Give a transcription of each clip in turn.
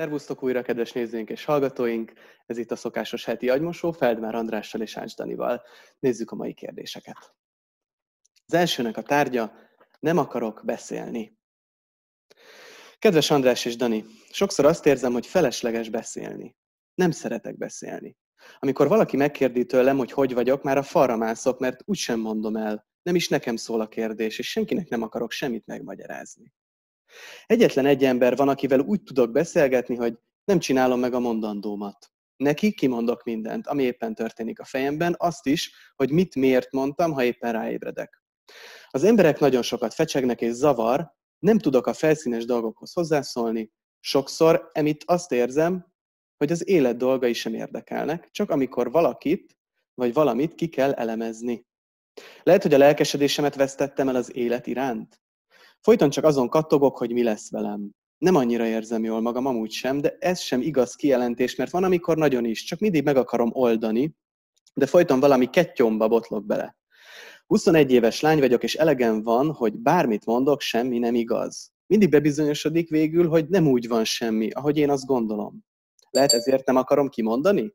Szervusztok újra, kedves nézőink és hallgatóink! Ez itt a szokásos heti agymosó, Feldmár Andrással és Ács Danival. Nézzük a mai kérdéseket. Az elsőnek a tárgya, nem akarok beszélni. Kedves András és Dani, sokszor azt érzem, hogy felesleges beszélni. Nem szeretek beszélni. Amikor valaki megkérdi tőlem, hogy hogy vagyok, már a falra mászok, mert úgysem mondom el. Nem is nekem szól a kérdés, és senkinek nem akarok semmit megmagyarázni. Egyetlen egy ember van, akivel úgy tudok beszélgetni, hogy nem csinálom meg a mondandómat. Neki kimondok mindent, ami éppen történik a fejemben, azt is, hogy mit miért mondtam, ha éppen ráébredek. Az emberek nagyon sokat fecsegnek és zavar, nem tudok a felszínes dolgokhoz hozzászólni, sokszor emitt azt érzem, hogy az élet dolgai sem érdekelnek, csak amikor valakit vagy valamit ki kell elemezni. Lehet, hogy a lelkesedésemet vesztettem el az élet iránt. Folyton csak azon kattogok, hogy mi lesz velem. Nem annyira érzem jól magam, amúgy sem, de ez sem igaz kijelentés, mert van, amikor nagyon is, csak mindig meg akarom oldani, de folyton valami kettyomba botlok bele. 21 éves lány vagyok, és elegem van, hogy bármit mondok, semmi nem igaz. Mindig bebizonyosodik végül, hogy nem úgy van semmi, ahogy én azt gondolom. Lehet ezért nem akarom kimondani?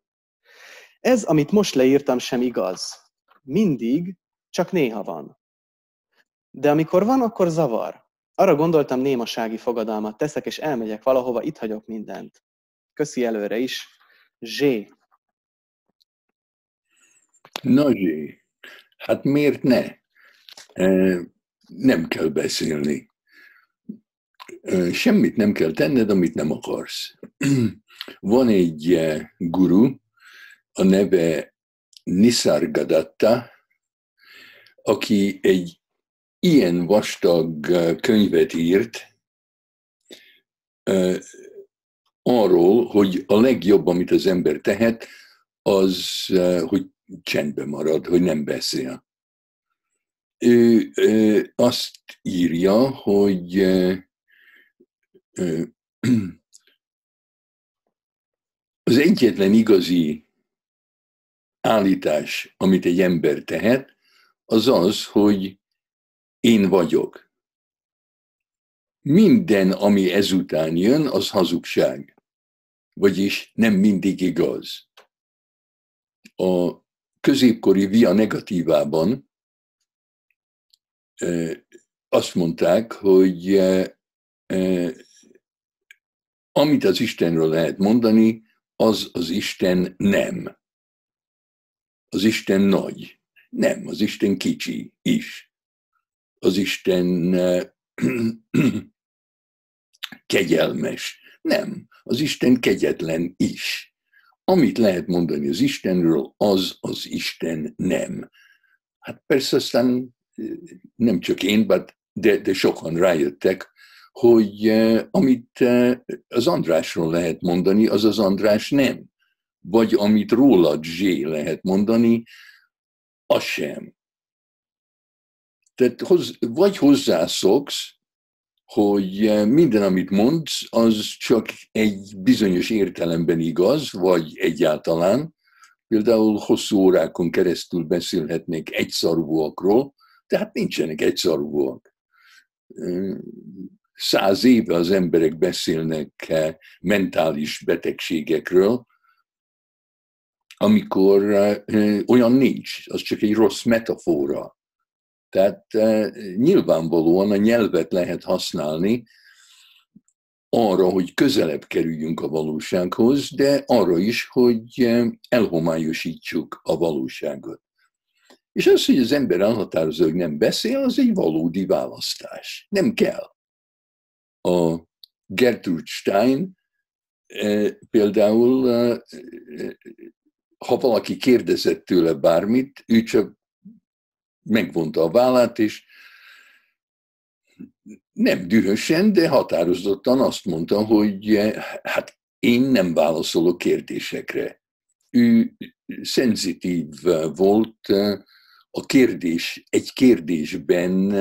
Ez, amit most leírtam, sem igaz. Mindig, csak néha van. De amikor van, akkor zavar. Arra gondoltam, némasági fogadalmat teszek, és elmegyek valahova, itt hagyok mindent. Köszi előre is. Zsé. Na Zsé, hát miért ne? Nem kell beszélni. Semmit nem kell tenned, amit nem akarsz. Van egy guru, a neve Nisargadatta, aki egy ilyen vastag könyvet írt arról, hogy a legjobb, amit az ember tehet, az, hogy csendben marad, hogy nem beszél. Ő azt írja, hogy az egyetlen igazi állítás, amit egy ember tehet, az az, hogy én vagyok. Minden, ami ezután jön, az hazugság. Vagyis nem mindig igaz. A középkori via negatívában azt mondták, hogy amit az Istenről lehet mondani, az az Isten nem. Az Isten nagy. Nem, az Isten kicsi is az Isten kegyelmes. Nem, az Isten kegyetlen is. Amit lehet mondani az Istenről, az az Isten nem. Hát persze aztán nem csak én, de, de sokan rájöttek, hogy amit az Andrásról lehet mondani, az az András nem. Vagy amit rólad Zsé lehet mondani, az sem. Tehát hoz, vagy hozzászoksz, hogy eh, minden, amit mondsz, az csak egy bizonyos értelemben igaz, vagy egyáltalán. Például hosszú órákon keresztül beszélhetnék egyszarúakról, tehát nincsenek egyszarúak. Eh, száz éve az emberek beszélnek eh, mentális betegségekről, amikor olyan nincs, az csak egy rossz metafora. Tehát e, nyilvánvalóan a nyelvet lehet használni arra, hogy közelebb kerüljünk a valósághoz, de arra is, hogy e, elhomályosítsuk a valóságot. És az, hogy az ember elhatározza, hogy nem beszél, az egy valódi választás. Nem kell. A Gertrude Stein e, például, ha valaki kérdezett tőle bármit, ő csak megvonta a vállát, és nem dühösen, de határozottan azt mondta, hogy hát én nem válaszolok kérdésekre. Ő szenzitív volt a kérdés, egy kérdésben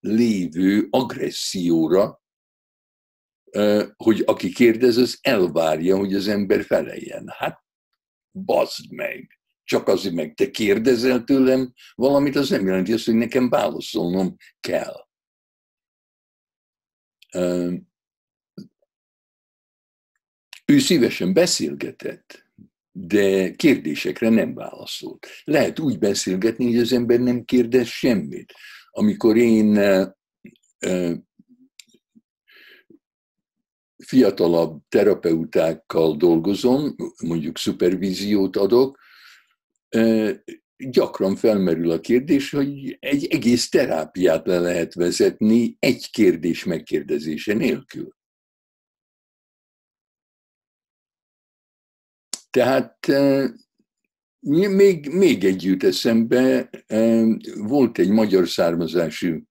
lévő agresszióra, hogy aki kérdez, az elvárja, hogy az ember feleljen. Hát, bazd meg! Csak azért meg te kérdezel tőlem valamit, az nem jelenti azt, hogy nekem válaszolnom kell. ő szívesen beszélgetett, de kérdésekre nem válaszolt. Lehet úgy beszélgetni, hogy az ember nem kérdez semmit. Amikor én fiatalabb terapeutákkal dolgozom, mondjuk szupervíziót adok, gyakran felmerül a kérdés, hogy egy egész terápiát le lehet vezetni egy kérdés megkérdezése nélkül. Tehát még, még egy eszembe, volt egy magyar származású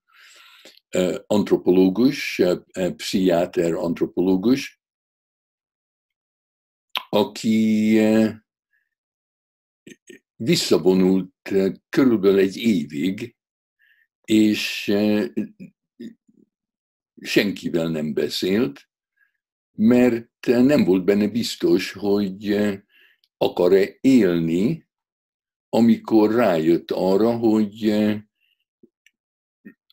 antropológus, pszichiáter antropológus, aki visszavonult körülbelül egy évig, és senkivel nem beszélt, mert nem volt benne biztos, hogy akar-e élni, amikor rájött arra, hogy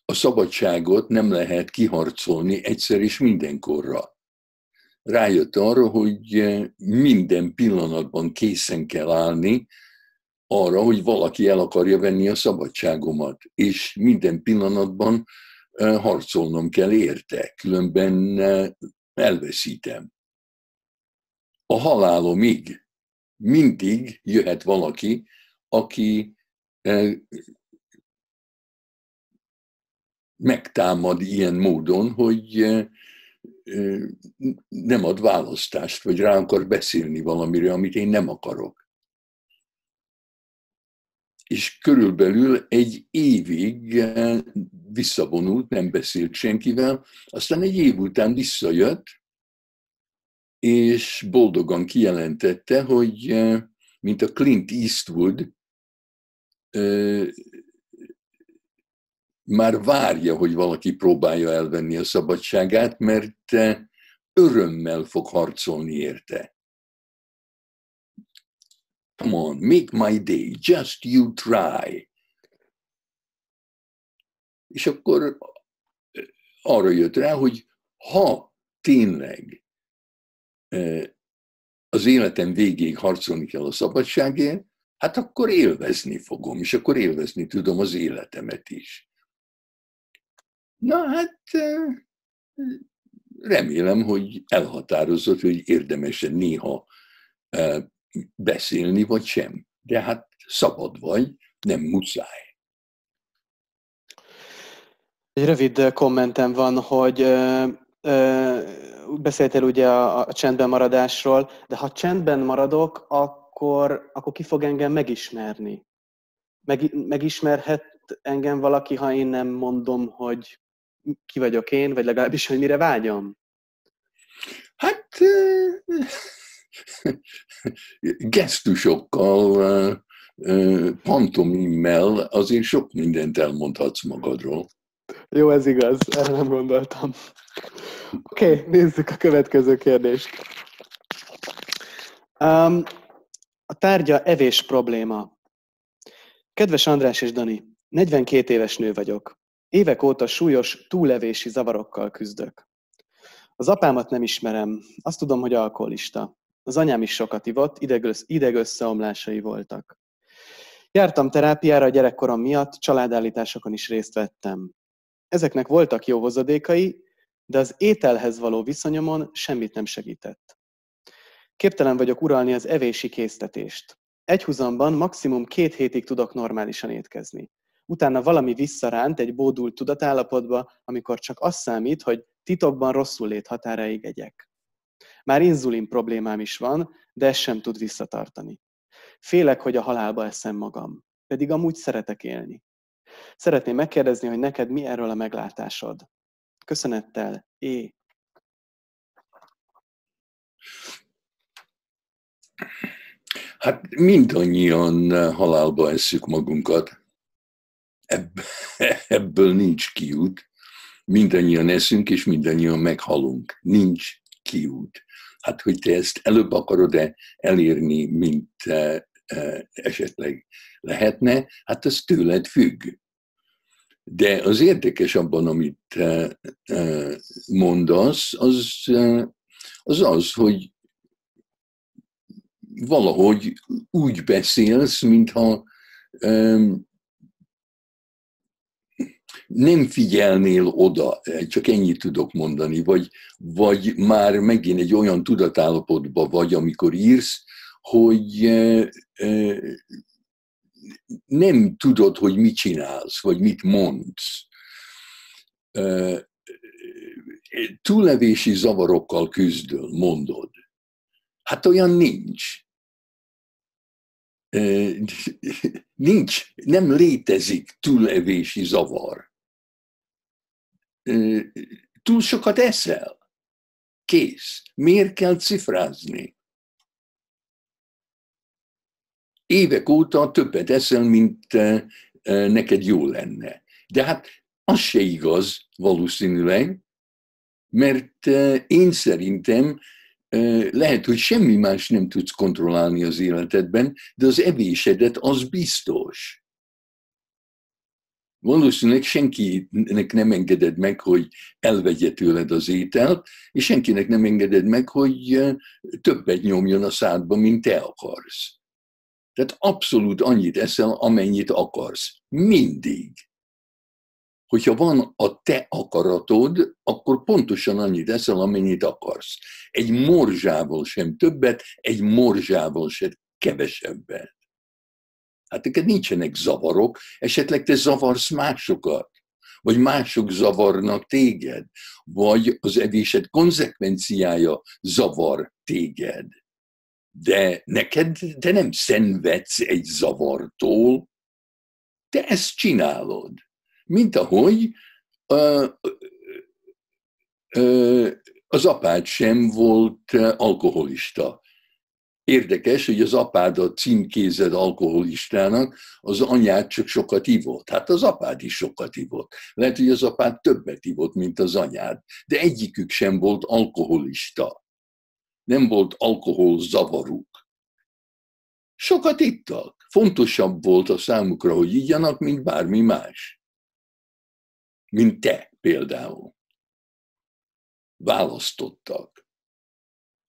a szabadságot nem lehet kiharcolni egyszer és mindenkorra. Rájött arra, hogy minden pillanatban készen kell állni arra, hogy valaki el akarja venni a szabadságomat, és minden pillanatban harcolnom kell érte, különben elveszítem. A halálomig mindig jöhet valaki, aki megtámad ilyen módon, hogy nem ad választást, vagy rá akar beszélni valamire, amit én nem akarok. És körülbelül egy évig visszavonult, nem beszélt senkivel, aztán egy év után visszajött, és boldogan kijelentette, hogy mint a Clint Eastwood, már várja, hogy valaki próbálja elvenni a szabadságát, mert örömmel fog harcolni érte. Come on, make my day, just you try. És akkor arra jött rá, hogy ha tényleg az életem végéig harcolni kell a szabadságért, hát akkor élvezni fogom, és akkor élvezni tudom az életemet is. Na hát remélem, hogy elhatározott, hogy érdemes néha beszélni, vagy sem. De hát szabad vagy, nem muszáj. Egy rövid kommentem van, hogy ö, ö, beszéltél ugye a, a csendben maradásról, de ha csendben maradok, akkor, akkor ki fog engem megismerni? Meg, megismerhet engem valaki, ha én nem mondom, hogy ki vagyok én, vagy legalábbis, hogy mire vágyom? Hát gesztusokkal, pantomimmel azért sok mindent elmondhatsz magadról. Jó, ez igaz, erre nem gondoltam. Oké, okay, nézzük a következő kérdést. Um, a tárgya evés probléma. Kedves András és Dani, 42 éves nő vagyok. Évek óta súlyos túlevési zavarokkal küzdök. Az apámat nem ismerem, azt tudom, hogy alkoholista. Az anyám is sokat ivott, idegösszeomlásai voltak. Jártam terápiára a gyerekkorom miatt, családállításokon is részt vettem. Ezeknek voltak jó hozadékai, de az ételhez való viszonyomon semmit nem segített. Képtelen vagyok uralni az evési késztetést. Egyhuzamban maximum két hétig tudok normálisan étkezni utána valami visszaránt egy bódult tudatállapotba, amikor csak az számít, hogy titokban rosszul lét határaig egyek. Már inzulin problémám is van, de ez sem tud visszatartani. Félek, hogy a halálba eszem magam, pedig amúgy szeretek élni. Szeretném megkérdezni, hogy neked mi erről a meglátásod. Köszönettel, É. Hát mindannyian halálba eszük magunkat ebből nincs kiút. Mindannyian eszünk, és mindannyian meghalunk. Nincs kiút. Hát, hogy te ezt előbb akarod-e elérni, mint e, e, esetleg lehetne, hát az tőled függ. De az érdekes abban, amit e, mondasz, az az, az hogy valahogy úgy beszélsz, mintha nem figyelnél oda, csak ennyit tudok mondani, vagy, vagy már megint egy olyan tudatállapotban vagy, amikor írsz, hogy nem tudod, hogy mit csinálsz, vagy mit mondsz. Túllevési zavarokkal küzdöl, mondod. Hát olyan nincs. Nincs, nem létezik túlevési zavar. Túl sokat eszel. Kész. Miért kell cifrázni? Évek óta többet eszel, mint neked jó lenne. De hát az se igaz valószínűleg, mert én szerintem lehet, hogy semmi más nem tudsz kontrollálni az életedben, de az evésedet az biztos. Valószínűleg senkinek nem engeded meg, hogy elvegye tőled az ételt, és senkinek nem engeded meg, hogy többet nyomjon a szádba, mint te akarsz. Tehát abszolút annyit eszel, amennyit akarsz. Mindig hogyha van a te akaratod, akkor pontosan annyit eszel, amennyit akarsz. Egy morzsával sem többet, egy morzsával sem kevesebbet. Hát neked nincsenek zavarok, esetleg te zavarsz másokat, vagy mások zavarnak téged, vagy az evésed konzekvenciája zavar téged. De neked, te nem szenvedsz egy zavartól, te ezt csinálod mint ahogy az apád sem volt alkoholista. Érdekes, hogy az apádat címkézed alkoholistának, az anyád csak sokat ivott. Hát az apád is sokat ivott. Lehet, hogy az apád többet ivott, mint az anyád, de egyikük sem volt alkoholista. Nem volt alkohol zavaruk. Sokat ittak. Fontosabb volt a számukra, hogy igyanak, mint bármi más mint te például. Választottak.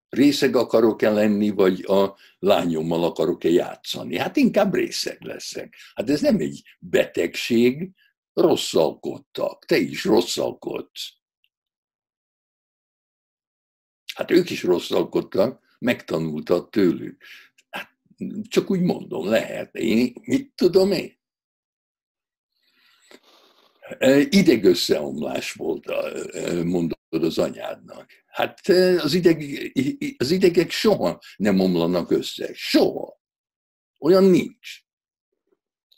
Részeg akarok-e lenni, vagy a lányommal akarok-e játszani? Hát inkább részeg leszek. Hát ez nem egy betegség, rosszalkodtak. Te is rosszalkodsz. Hát ők is rosszalkodtak, megtanultad tőlük. Hát, csak úgy mondom, lehet. Én mit tudom én? idegösszeomlás volt, mondod az anyádnak. Hát az, ideg, az idegek soha nem omlanak össze. Soha. Olyan nincs.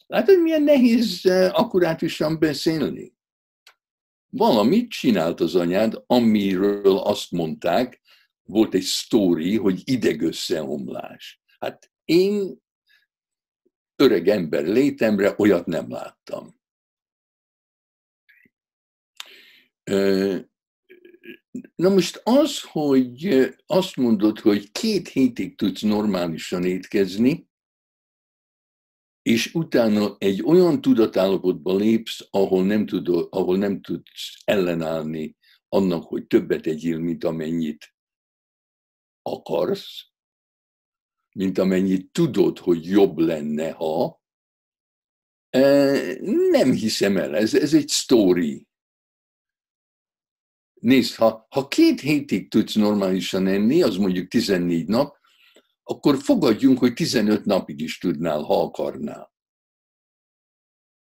Látod, milyen nehéz akkurátusan beszélni? Valamit csinált az anyád, amiről azt mondták, volt egy sztori, hogy idegösszeomlás. Hát én öreg ember létemre olyat nem láttam. Na most az, hogy azt mondod, hogy két hétig tudsz normálisan étkezni, és utána egy olyan tudatállapotba lépsz, ahol nem, tudod, ahol nem tudsz ellenállni annak, hogy többet egyél, mint amennyit akarsz, mint amennyit tudod, hogy jobb lenne, ha. Nem hiszem el, ez, ez egy sztori. Nézd, ha, ha két hétig tudsz normálisan enni, az mondjuk 14 nap, akkor fogadjunk, hogy 15 napig is tudnál, ha akarnál.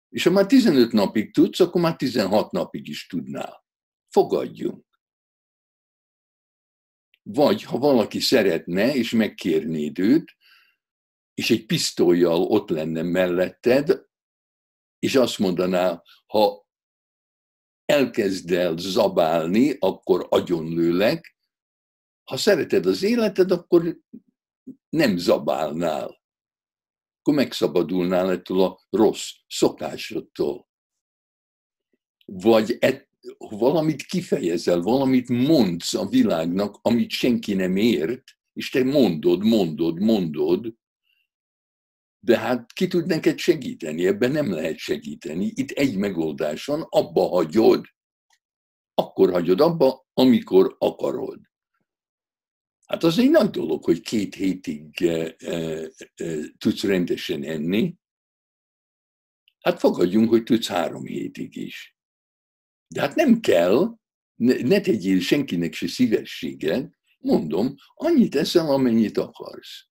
És ha már 15 napig tudsz, akkor már 16 napig is tudnál. Fogadjunk. Vagy ha valaki szeretne, és megkérnéd őt, és egy pisztolyjal ott lenne melletted, és azt mondaná, ha elkezd el zabálni, akkor agyonlőlek. Ha szereted az életed, akkor nem zabálnál. Akkor megszabadulnál ettől a rossz szokásodtól. Vagy et, valamit kifejezel, valamit mondsz a világnak, amit senki nem ért, és te mondod, mondod, mondod, de hát ki tud neked segíteni? Ebben nem lehet segíteni. Itt egy megoldás van, abba hagyod. Akkor hagyod abba, amikor akarod. Hát az egy nagy dolog, hogy két hétig e, e, tudsz rendesen enni. Hát fogadjunk, hogy tudsz három hétig is. De hát nem kell, ne, ne tegyél senkinek se szívességet, mondom, annyit eszel, amennyit akarsz.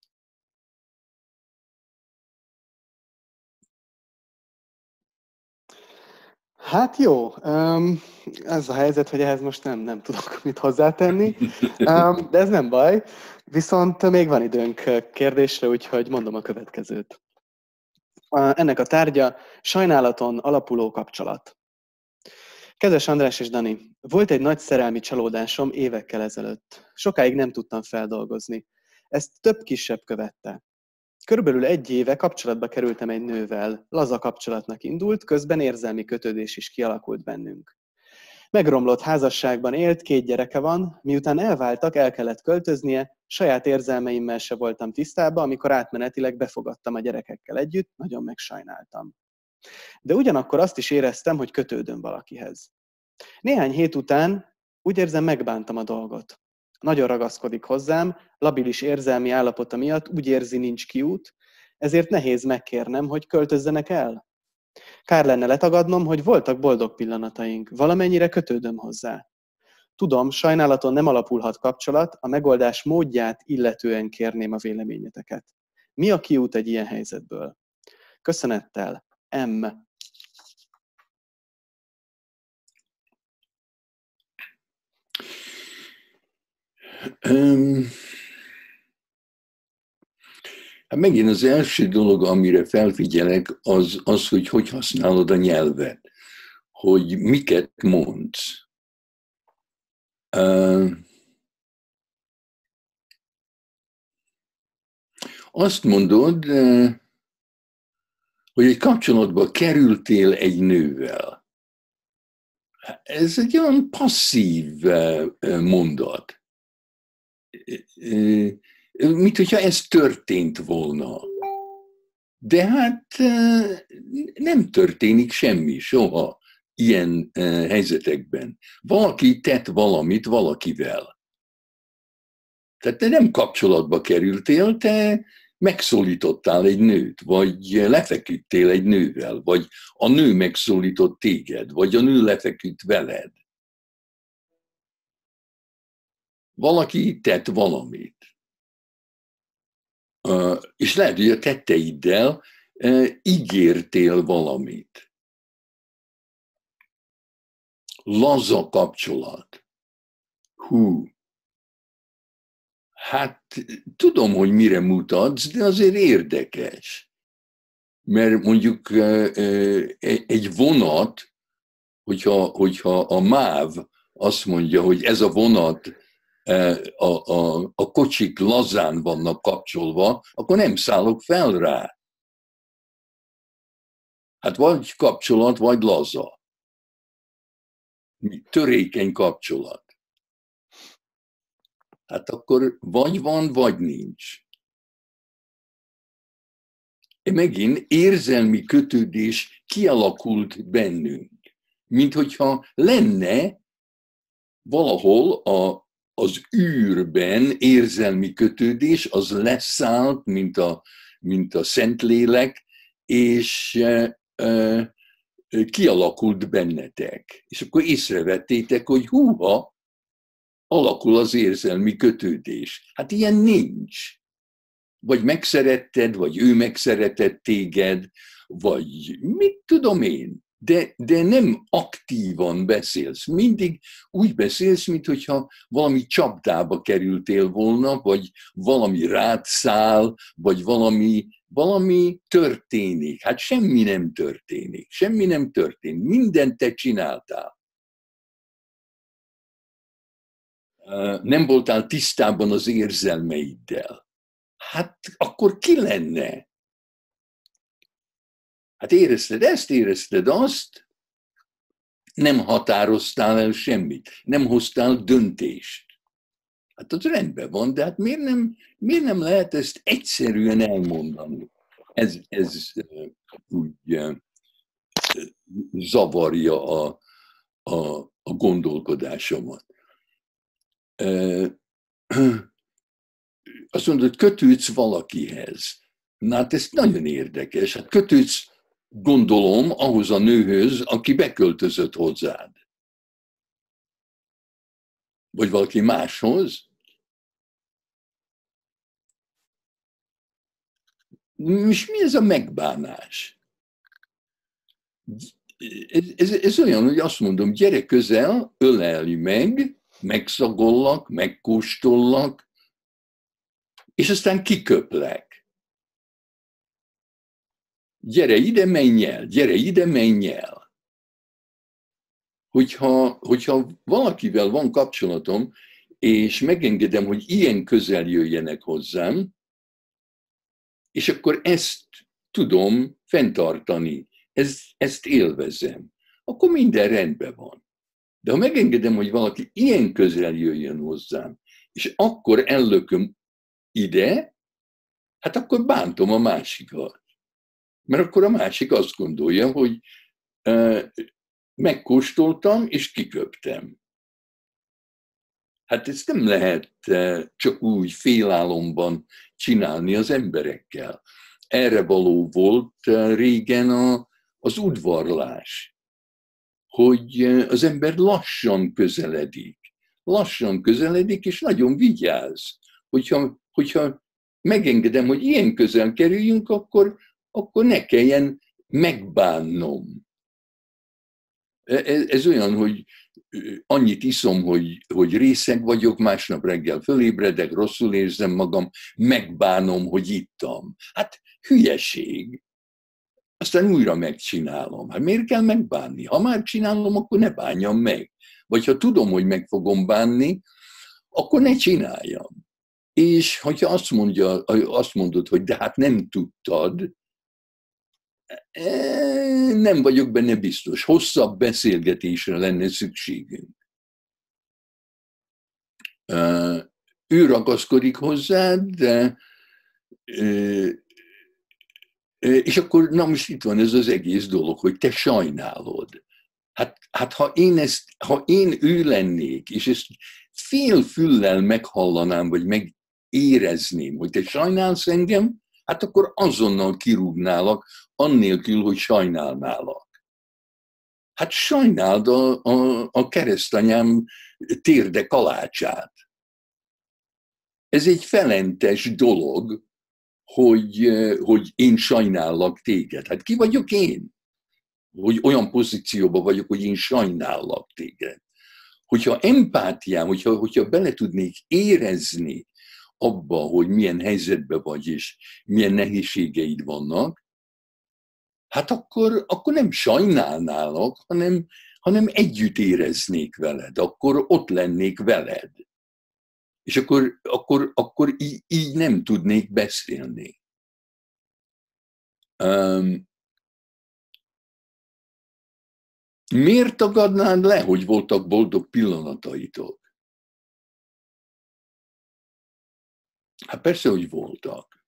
Hát jó, ez a helyzet, hogy ehhez most nem, nem tudok mit hozzátenni, de ez nem baj. Viszont még van időnk kérdésre, úgyhogy mondom a következőt. Ennek a tárgya sajnálaton alapuló kapcsolat. Kedves András és Dani, volt egy nagy szerelmi csalódásom évekkel ezelőtt. Sokáig nem tudtam feldolgozni. Ezt több kisebb követte. Körülbelül egy éve kapcsolatba kerültem egy nővel. Laza kapcsolatnak indult, közben érzelmi kötődés is kialakult bennünk. Megromlott házasságban élt, két gyereke van, miután elváltak, el kellett költöznie, saját érzelmeimmel se voltam tisztában, amikor átmenetileg befogadtam a gyerekekkel együtt, nagyon megsajnáltam. De ugyanakkor azt is éreztem, hogy kötődöm valakihez. Néhány hét után úgy érzem, megbántam a dolgot. Nagyon ragaszkodik hozzám, labilis érzelmi állapota miatt úgy érzi, nincs kiút, ezért nehéz megkérnem, hogy költözzenek el. Kár lenne letagadnom, hogy voltak boldog pillanataink, valamennyire kötődöm hozzá. Tudom, sajnálaton nem alapulhat kapcsolat, a megoldás módját illetően kérném a véleményeteket. Mi a kiút egy ilyen helyzetből? Köszönettel, M. Hát megint az első dolog, amire felfigyelek, az az, hogy hogy használod a nyelvet, hogy miket mondsz. Azt mondod, hogy egy kapcsolatba kerültél egy nővel. Ez egy olyan passzív mondat mint hogyha ez történt volna. De hát nem történik semmi soha ilyen helyzetekben. Valaki tett valamit valakivel. Tehát te nem kapcsolatba kerültél, te megszólítottál egy nőt, vagy lefeküdtél egy nővel, vagy a nő megszólított téged, vagy a nő lefeküdt veled. Valaki tett valamit. És lehet, hogy a tetteiddel ígértél valamit. Laza kapcsolat. Hú. Hát tudom, hogy mire mutatsz, de azért érdekes. Mert mondjuk egy vonat, hogyha, hogyha a MÁV azt mondja, hogy ez a vonat a, a, a kocsik lazán vannak kapcsolva, akkor nem szállok fel rá. Hát vagy kapcsolat, vagy laza. Törékeny kapcsolat. Hát akkor vagy van, vagy nincs. Megint érzelmi kötődés kialakult bennünk, mint hogyha lenne valahol a az űrben érzelmi kötődés, az leszállt, mint a, mint a Szentlélek, és e, e, kialakult bennetek. És akkor észrevettétek, hogy húha, alakul az érzelmi kötődés. Hát ilyen nincs. Vagy megszeretted, vagy ő megszeretett téged, vagy mit tudom én de, de nem aktívan beszélsz. Mindig úgy beszélsz, mintha valami csapdába kerültél volna, vagy valami rád száll, vagy valami, valami történik. Hát semmi nem történik. Semmi nem történik. Mindent te csináltál. Nem voltál tisztában az érzelmeiddel. Hát akkor ki lenne? Hát érezted ezt, érezted azt, nem határoztál el semmit, nem hoztál döntést. Hát az rendben van, de hát miért nem, miért nem lehet ezt egyszerűen elmondani? Ez, ez úgy zavarja a, a, a gondolkodásomat. azt mondod, kötődsz valakihez. Na hát ez nagyon érdekes. Hát kötődsz, gondolom, ahhoz a nőhöz, aki beköltözött hozzád. Vagy valaki máshoz. És mi ez a megbánás? Ez, ez, ez olyan, hogy azt mondom, gyere közel, ölelj meg, megszagollak, megkóstollak, és aztán kiköplek. Gyere ide, menj el, gyere ide, menj el. Hogyha, hogyha valakivel van kapcsolatom, és megengedem, hogy ilyen közel jöjjenek hozzám, és akkor ezt tudom fenntartani, ezt, ezt élvezem, akkor minden rendben van. De ha megengedem, hogy valaki ilyen közel jöjjön hozzám, és akkor ellököm ide, hát akkor bántom a másikat. Mert akkor a másik azt gondolja, hogy megkóstoltam, és kiköptem. Hát ezt nem lehet csak úgy félálomban csinálni az emberekkel. Erre való volt régen a, az udvarlás hogy az ember lassan közeledik. Lassan közeledik, és nagyon vigyáz. Hogyha, hogyha megengedem, hogy ilyen közel kerüljünk, akkor, akkor ne kelljen megbánnom. Ez, e, ez olyan, hogy annyit iszom, hogy, hogy részeg vagyok, másnap reggel fölébredek, rosszul érzem magam, megbánom, hogy ittam. Hát hülyeség aztán újra megcsinálom. Hát miért kell megbánni? Ha már csinálom, akkor ne bánjam meg. Vagy ha tudom, hogy meg fogom bánni, akkor ne csináljam. És hogyha azt, mondja, azt mondod, hogy de hát nem tudtad, nem vagyok benne biztos. Hosszabb beszélgetésre lenne szükségünk. Ő ragaszkodik hozzád, de és akkor, na most itt van ez az egész dolog, hogy te sajnálod. Hát, hát ha, én ezt, ha én ő lennék, és ezt fél füllel meghallanám, vagy megérezném, hogy te sajnálsz engem, hát akkor azonnal kirúgnálak, annélkül, hogy sajnálnálak. Hát sajnáld a, a, a keresztanyám térde kalácsát. Ez egy felentes dolog, hogy, hogy én sajnállak téged. Hát ki vagyok én? Hogy olyan pozícióban vagyok, hogy én sajnállak téged. Hogyha empátiám, hogyha, hogyha bele tudnék érezni abba, hogy milyen helyzetben vagy, és milyen nehézségeid vannak, hát akkor, akkor nem sajnálnálak, hanem, hanem együtt éreznék veled, akkor ott lennék veled és akkor, akkor, akkor így, így nem tudnék beszélni. Um, miért tagadnád le, hogy voltak boldog pillanataitok? Hát persze, hogy voltak.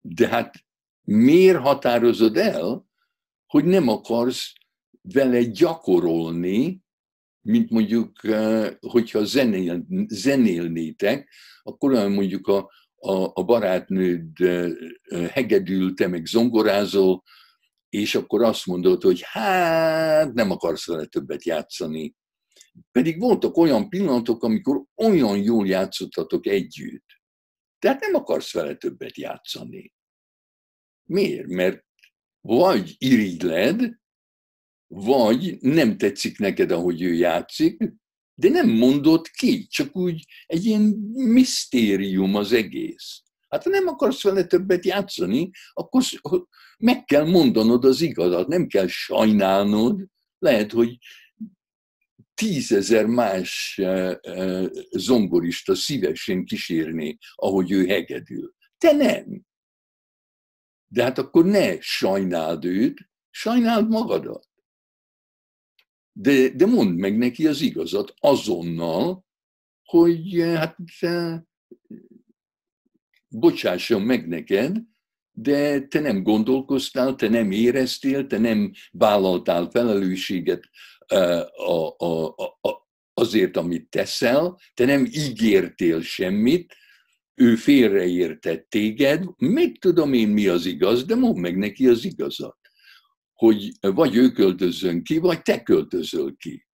De hát miért határozod el, hogy nem akarsz vele gyakorolni mint mondjuk, eh, hogyha zenél, zenélnétek, akkor olyan mondjuk a, a, a barátnőd eh, hegedül, te meg zongorázol, és akkor azt mondod, hogy hát nem akarsz vele többet játszani. Pedig voltak olyan pillanatok, amikor olyan jól játszottatok együtt. Tehát nem akarsz vele többet játszani. Miért? Mert vagy irigyled, vagy nem tetszik neked, ahogy ő játszik, de nem mondod ki, csak úgy egy ilyen misztérium az egész. Hát ha nem akarsz vele többet játszani, akkor meg kell mondanod az igazat, nem kell sajnálnod. Lehet, hogy tízezer más eh, eh, zongorista szívesen kísérné, ahogy ő hegedül. Te nem. De hát akkor ne sajnáld őt, sajnáld magadat. De, de mondd meg neki az igazat azonnal, hogy eh, hát bocsásson meg neked, de te nem gondolkoztál, te nem éreztél, te nem vállaltál felelősséget a, a, a, azért, amit teszel, te nem ígértél semmit, ő félreértett téged, még tudom én mi az igaz, de mondd meg neki az igazat. Hogy vagy ő költözön ki, vagy te költözöl ki.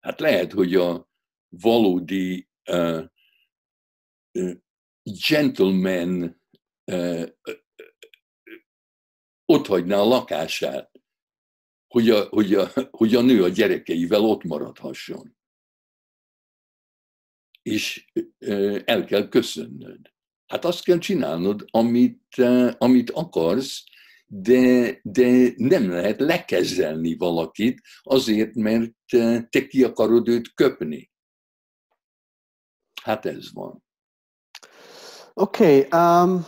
Hát lehet, hogy a valódi uh, uh, gentleman uh, ott hagyná a lakását, hogy a, hogy, a, hogy a nő a gyerekeivel ott maradhasson. És el kell köszönnöd. Hát azt kell csinálnod, amit, amit akarsz, de, de nem lehet lekezelni valakit azért, mert te ki akarod őt köpni. Hát ez van. Oké, okay, um,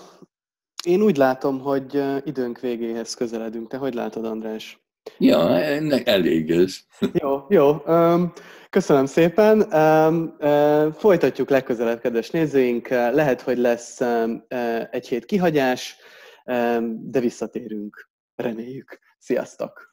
én úgy látom, hogy időnk végéhez közeledünk. Te hogy látod, András? Ja, ennek elég ez. Jó, jó. Köszönöm szépen. Folytatjuk legközelebb, kedves nézőink. Lehet, hogy lesz egy hét kihagyás, de visszatérünk. Reméljük. Sziasztok!